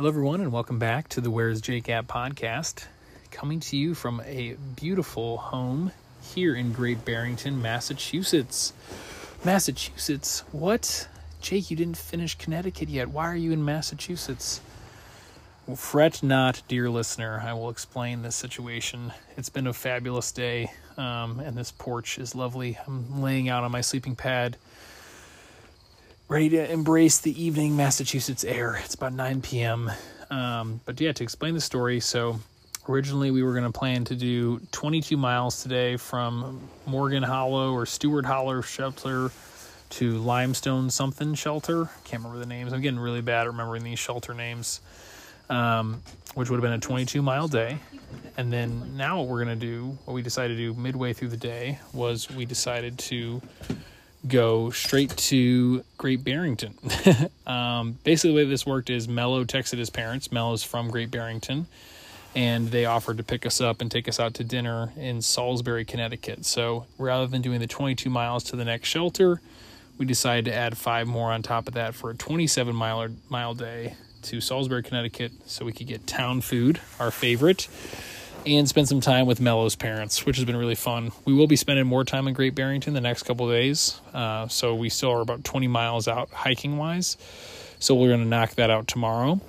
Hello, everyone, and welcome back to the Where's Jake At podcast. Coming to you from a beautiful home here in Great Barrington, Massachusetts. Massachusetts, what? Jake, you didn't finish Connecticut yet. Why are you in Massachusetts? Well, fret not, dear listener. I will explain this situation. It's been a fabulous day, um, and this porch is lovely. I'm laying out on my sleeping pad ready to embrace the evening Massachusetts air. It's about 9 p.m. Um, but yeah, to explain the story, so originally we were going to plan to do 22 miles today from Morgan Hollow or Stewart Hollow shelter to Limestone something shelter. Can't remember the names. I'm getting really bad at remembering these shelter names. Um, which would have been a 22 mile day. And then now what we're going to do, what we decided to do midway through the day was we decided to go straight to Great Barrington. um, basically, the way this worked is Mello texted his parents. Mello's from Great Barrington, and they offered to pick us up and take us out to dinner in Salisbury, Connecticut. So rather than doing the 22 miles to the next shelter, we decided to add five more on top of that for a 27 mile mile day to Salisbury, Connecticut, so we could get town food, our favorite and spend some time with Mello's parents, which has been really fun. We will be spending more time in Great Barrington the next couple days, uh, so we still are about 20 miles out hiking wise. So we're going to knock that out tomorrow.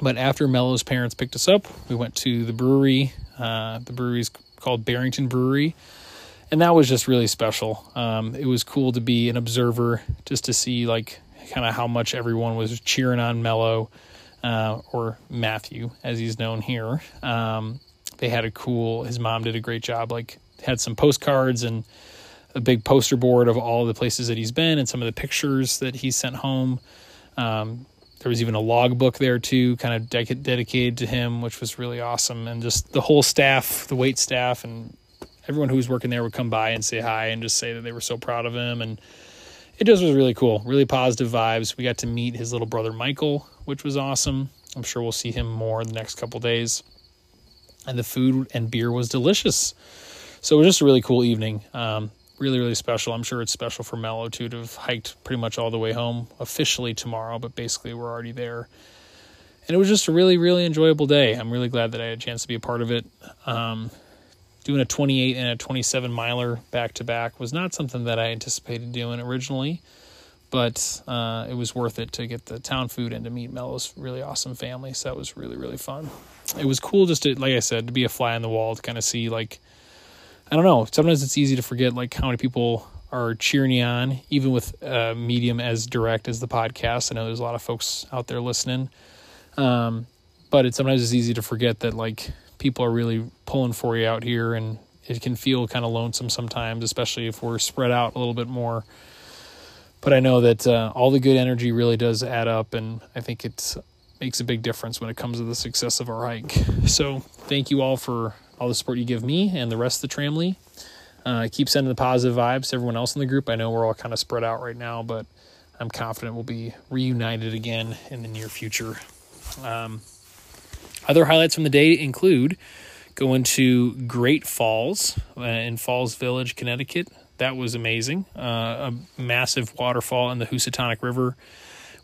But after Mello's parents picked us up, we went to the brewery. Uh, the brewery's called Barrington Brewery, and that was just really special. Um, it was cool to be an observer, just to see like kind of how much everyone was cheering on Mello. Uh, or Matthew, as he's known here. Um, they had a cool his mom did a great job like had some postcards and a big poster board of all the places that he's been and some of the pictures that he sent home. Um, there was even a logbook there too kind of de- dedicated to him which was really awesome. And just the whole staff the wait staff and everyone who was working there would come by and say hi and just say that they were so proud of him. And it just was really cool really positive vibes. We got to meet his little brother michael which was awesome. I'm sure we'll see him more in the next couple days and the food and beer was delicious. So it was just a really cool evening. Um, really, really special. I'm sure it's special for Mello too to have hiked pretty much all the way home officially tomorrow, but basically we're already there. And it was just a really, really enjoyable day. I'm really glad that I had a chance to be a part of it. Um, doing a 28 and a 27 miler back to back was not something that I anticipated doing originally but uh, it was worth it to get the town food and to meet Mello's really awesome family. So that was really really fun. It was cool just to, like I said, to be a fly on the wall to kind of see like, I don't know. Sometimes it's easy to forget like how many people are cheering you on, even with a medium as direct as the podcast. I know there's a lot of folks out there listening, um, but it's sometimes it's easy to forget that like people are really pulling for you out here, and it can feel kind of lonesome sometimes, especially if we're spread out a little bit more but I know that uh, all the good energy really does add up, and I think it makes a big difference when it comes to the success of our hike. So thank you all for all the support you give me and the rest of the Tramily. Uh, keep sending the positive vibes to everyone else in the group. I know we're all kind of spread out right now, but I'm confident we'll be reunited again in the near future. Um, other highlights from the day include going to Great Falls uh, in Falls Village, Connecticut that was amazing. Uh, a massive waterfall in the Housatonic River,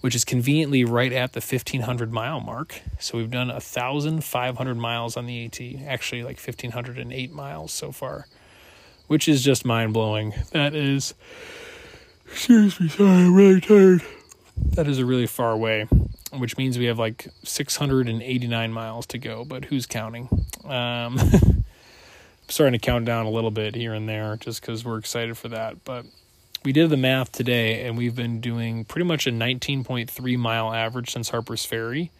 which is conveniently right at the 1500 mile mark. So we've done 1,500 miles on the AT, actually like 1,508 miles so far, which is just mind blowing. That is, excuse me, sorry, I'm really tired. That is a really far way, which means we have like 689 miles to go, but who's counting? Um, starting to count down a little bit here and there just because we're excited for that. But we did the math today and we've been doing pretty much a 19.3 mile average since Harper's Ferry.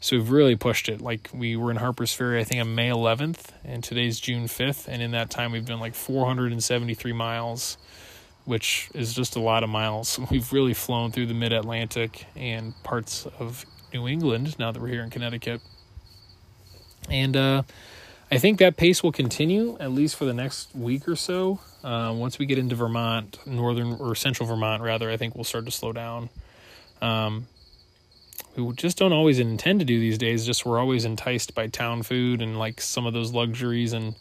So we've really pushed it. Like we were in Harper's Ferry, I think on May 11th, and today's June 5th. And in that time, we've done like 473 miles, which is just a lot of miles. We've really flown through the mid Atlantic and parts of New England now that we're here in Connecticut. And, uh, I think that pace will continue at least for the next week or so. Um, once we get into Vermont, northern or central Vermont, rather, I think we'll start to slow down. Um, we just don't always intend to do these days. Just we're always enticed by town food and like some of those luxuries, and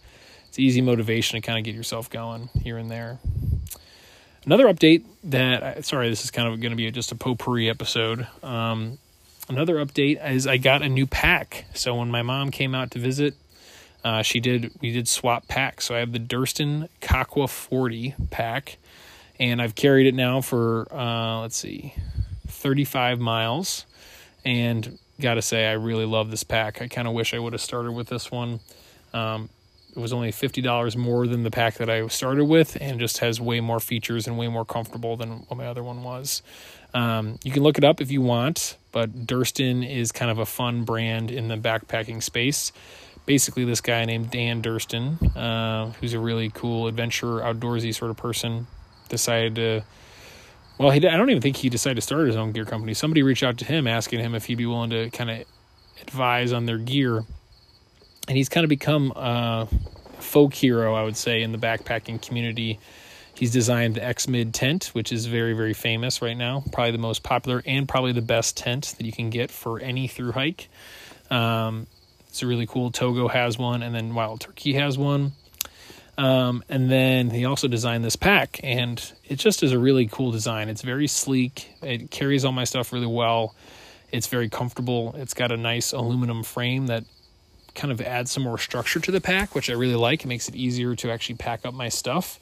it's easy motivation to kind of get yourself going here and there. Another update that sorry, this is kind of going to be just a potpourri episode. Um, another update is I got a new pack. So when my mom came out to visit, uh, she did we did swap packs. So I have the Durston Kakwa 40 pack, and I've carried it now for uh, let's see, 35 miles, and gotta say I really love this pack. I kind of wish I would have started with this one. Um, it was only $50 more than the pack that I started with and just has way more features and way more comfortable than what my other one was. Um, you can look it up if you want, but Durston is kind of a fun brand in the backpacking space. Basically, this guy named Dan Durston, uh, who's a really cool adventurer, outdoorsy sort of person, decided to. Well, he, I don't even think he decided to start his own gear company. Somebody reached out to him asking him if he'd be willing to kind of advise on their gear and he's kind of become a folk hero, I would say, in the backpacking community. He's designed the X Mid tent, which is very, very famous right now. Probably the most popular and probably the best tent that you can get for any through hike. Um, it's a really cool. Togo has one, and then Wild Turkey has one. Um, and then he also designed this pack, and it just is a really cool design. It's very sleek. It carries all my stuff really well. It's very comfortable. It's got a nice aluminum frame that kind of adds some more structure to the pack, which I really like. It makes it easier to actually pack up my stuff.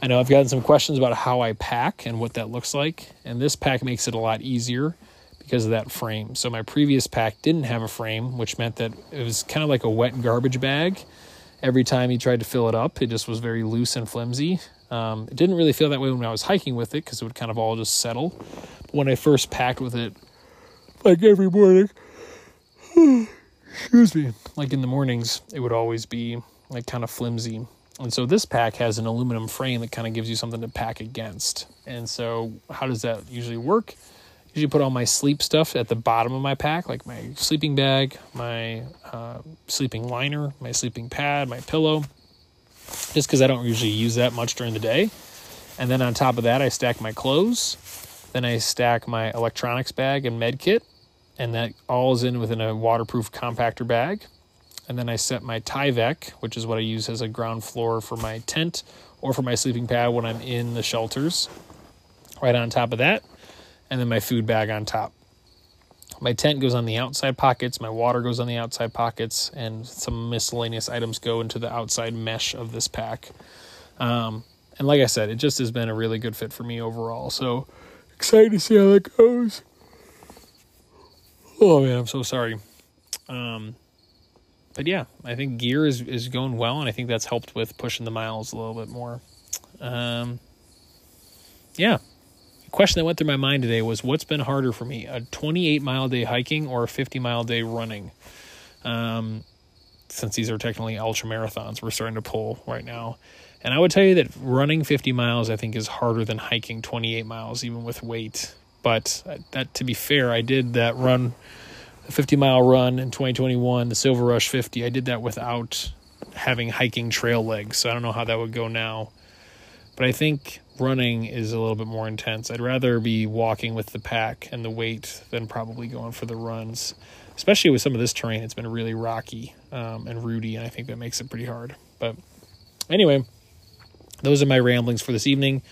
I know I've gotten some questions about how I pack and what that looks like, and this pack makes it a lot easier because of that frame. So my previous pack didn't have a frame, which meant that it was kind of like a wet garbage bag. Every time you tried to fill it up, it just was very loose and flimsy. Um, it didn't really feel that way when I was hiking with it because it would kind of all just settle. But when I first packed with it, like every morning, excuse me, like in the mornings, it would always be like kind of flimsy. And so this pack has an aluminum frame that kind of gives you something to pack against. And so how does that usually work? Usually put all my sleep stuff at the bottom of my pack, like my sleeping bag, my uh, sleeping liner, my sleeping pad, my pillow, just because I don't usually use that much during the day. And then on top of that, I stack my clothes. Then I stack my electronics bag and med kit and that all is in within a waterproof compactor bag. And then I set my Tyvek, which is what I use as a ground floor for my tent or for my sleeping pad when I'm in the shelters, right on top of that. And then my food bag on top. My tent goes on the outside pockets, my water goes on the outside pockets, and some miscellaneous items go into the outside mesh of this pack. Um, and like I said, it just has been a really good fit for me overall. So excited to see how that goes. Oh man, I'm so sorry. Um, but yeah, I think gear is is going well, and I think that's helped with pushing the miles a little bit more. Um, yeah. Question that went through my mind today was what's been harder for me, a 28 mile day hiking or a 50 mile day running? Um, since these are technically ultra marathons, we're starting to pull right now. And I would tell you that running 50 miles, I think, is harder than hiking 28 miles, even with weight. But that, to be fair, I did that run, the 50 mile run in 2021, the Silver Rush 50. I did that without having hiking trail legs, so I don't know how that would go now. But I think running is a little bit more intense. I'd rather be walking with the pack and the weight than probably going for the runs, especially with some of this terrain. It's been really rocky um, and rooty, and I think that makes it pretty hard. But anyway, those are my ramblings for this evening.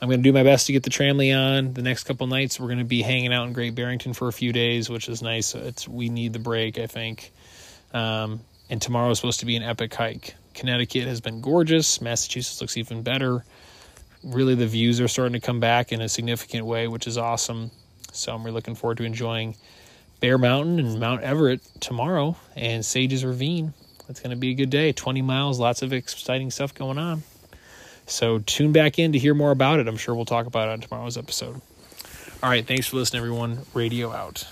I'm going to do my best to get the Tramily on the next couple nights. We're going to be hanging out in Great Barrington for a few days, which is nice. It's we need the break, I think. Um, and tomorrow is supposed to be an epic hike. Connecticut has been gorgeous. Massachusetts looks even better. Really, the views are starting to come back in a significant way, which is awesome. So I'm really looking forward to enjoying Bear Mountain and Mount Everett tomorrow and Sages Ravine. It's going to be a good day. 20 miles, lots of exciting stuff going on. So tune back in to hear more about it. I'm sure we'll talk about it on tomorrow's episode. All right, thanks for listening, everyone. Radio out.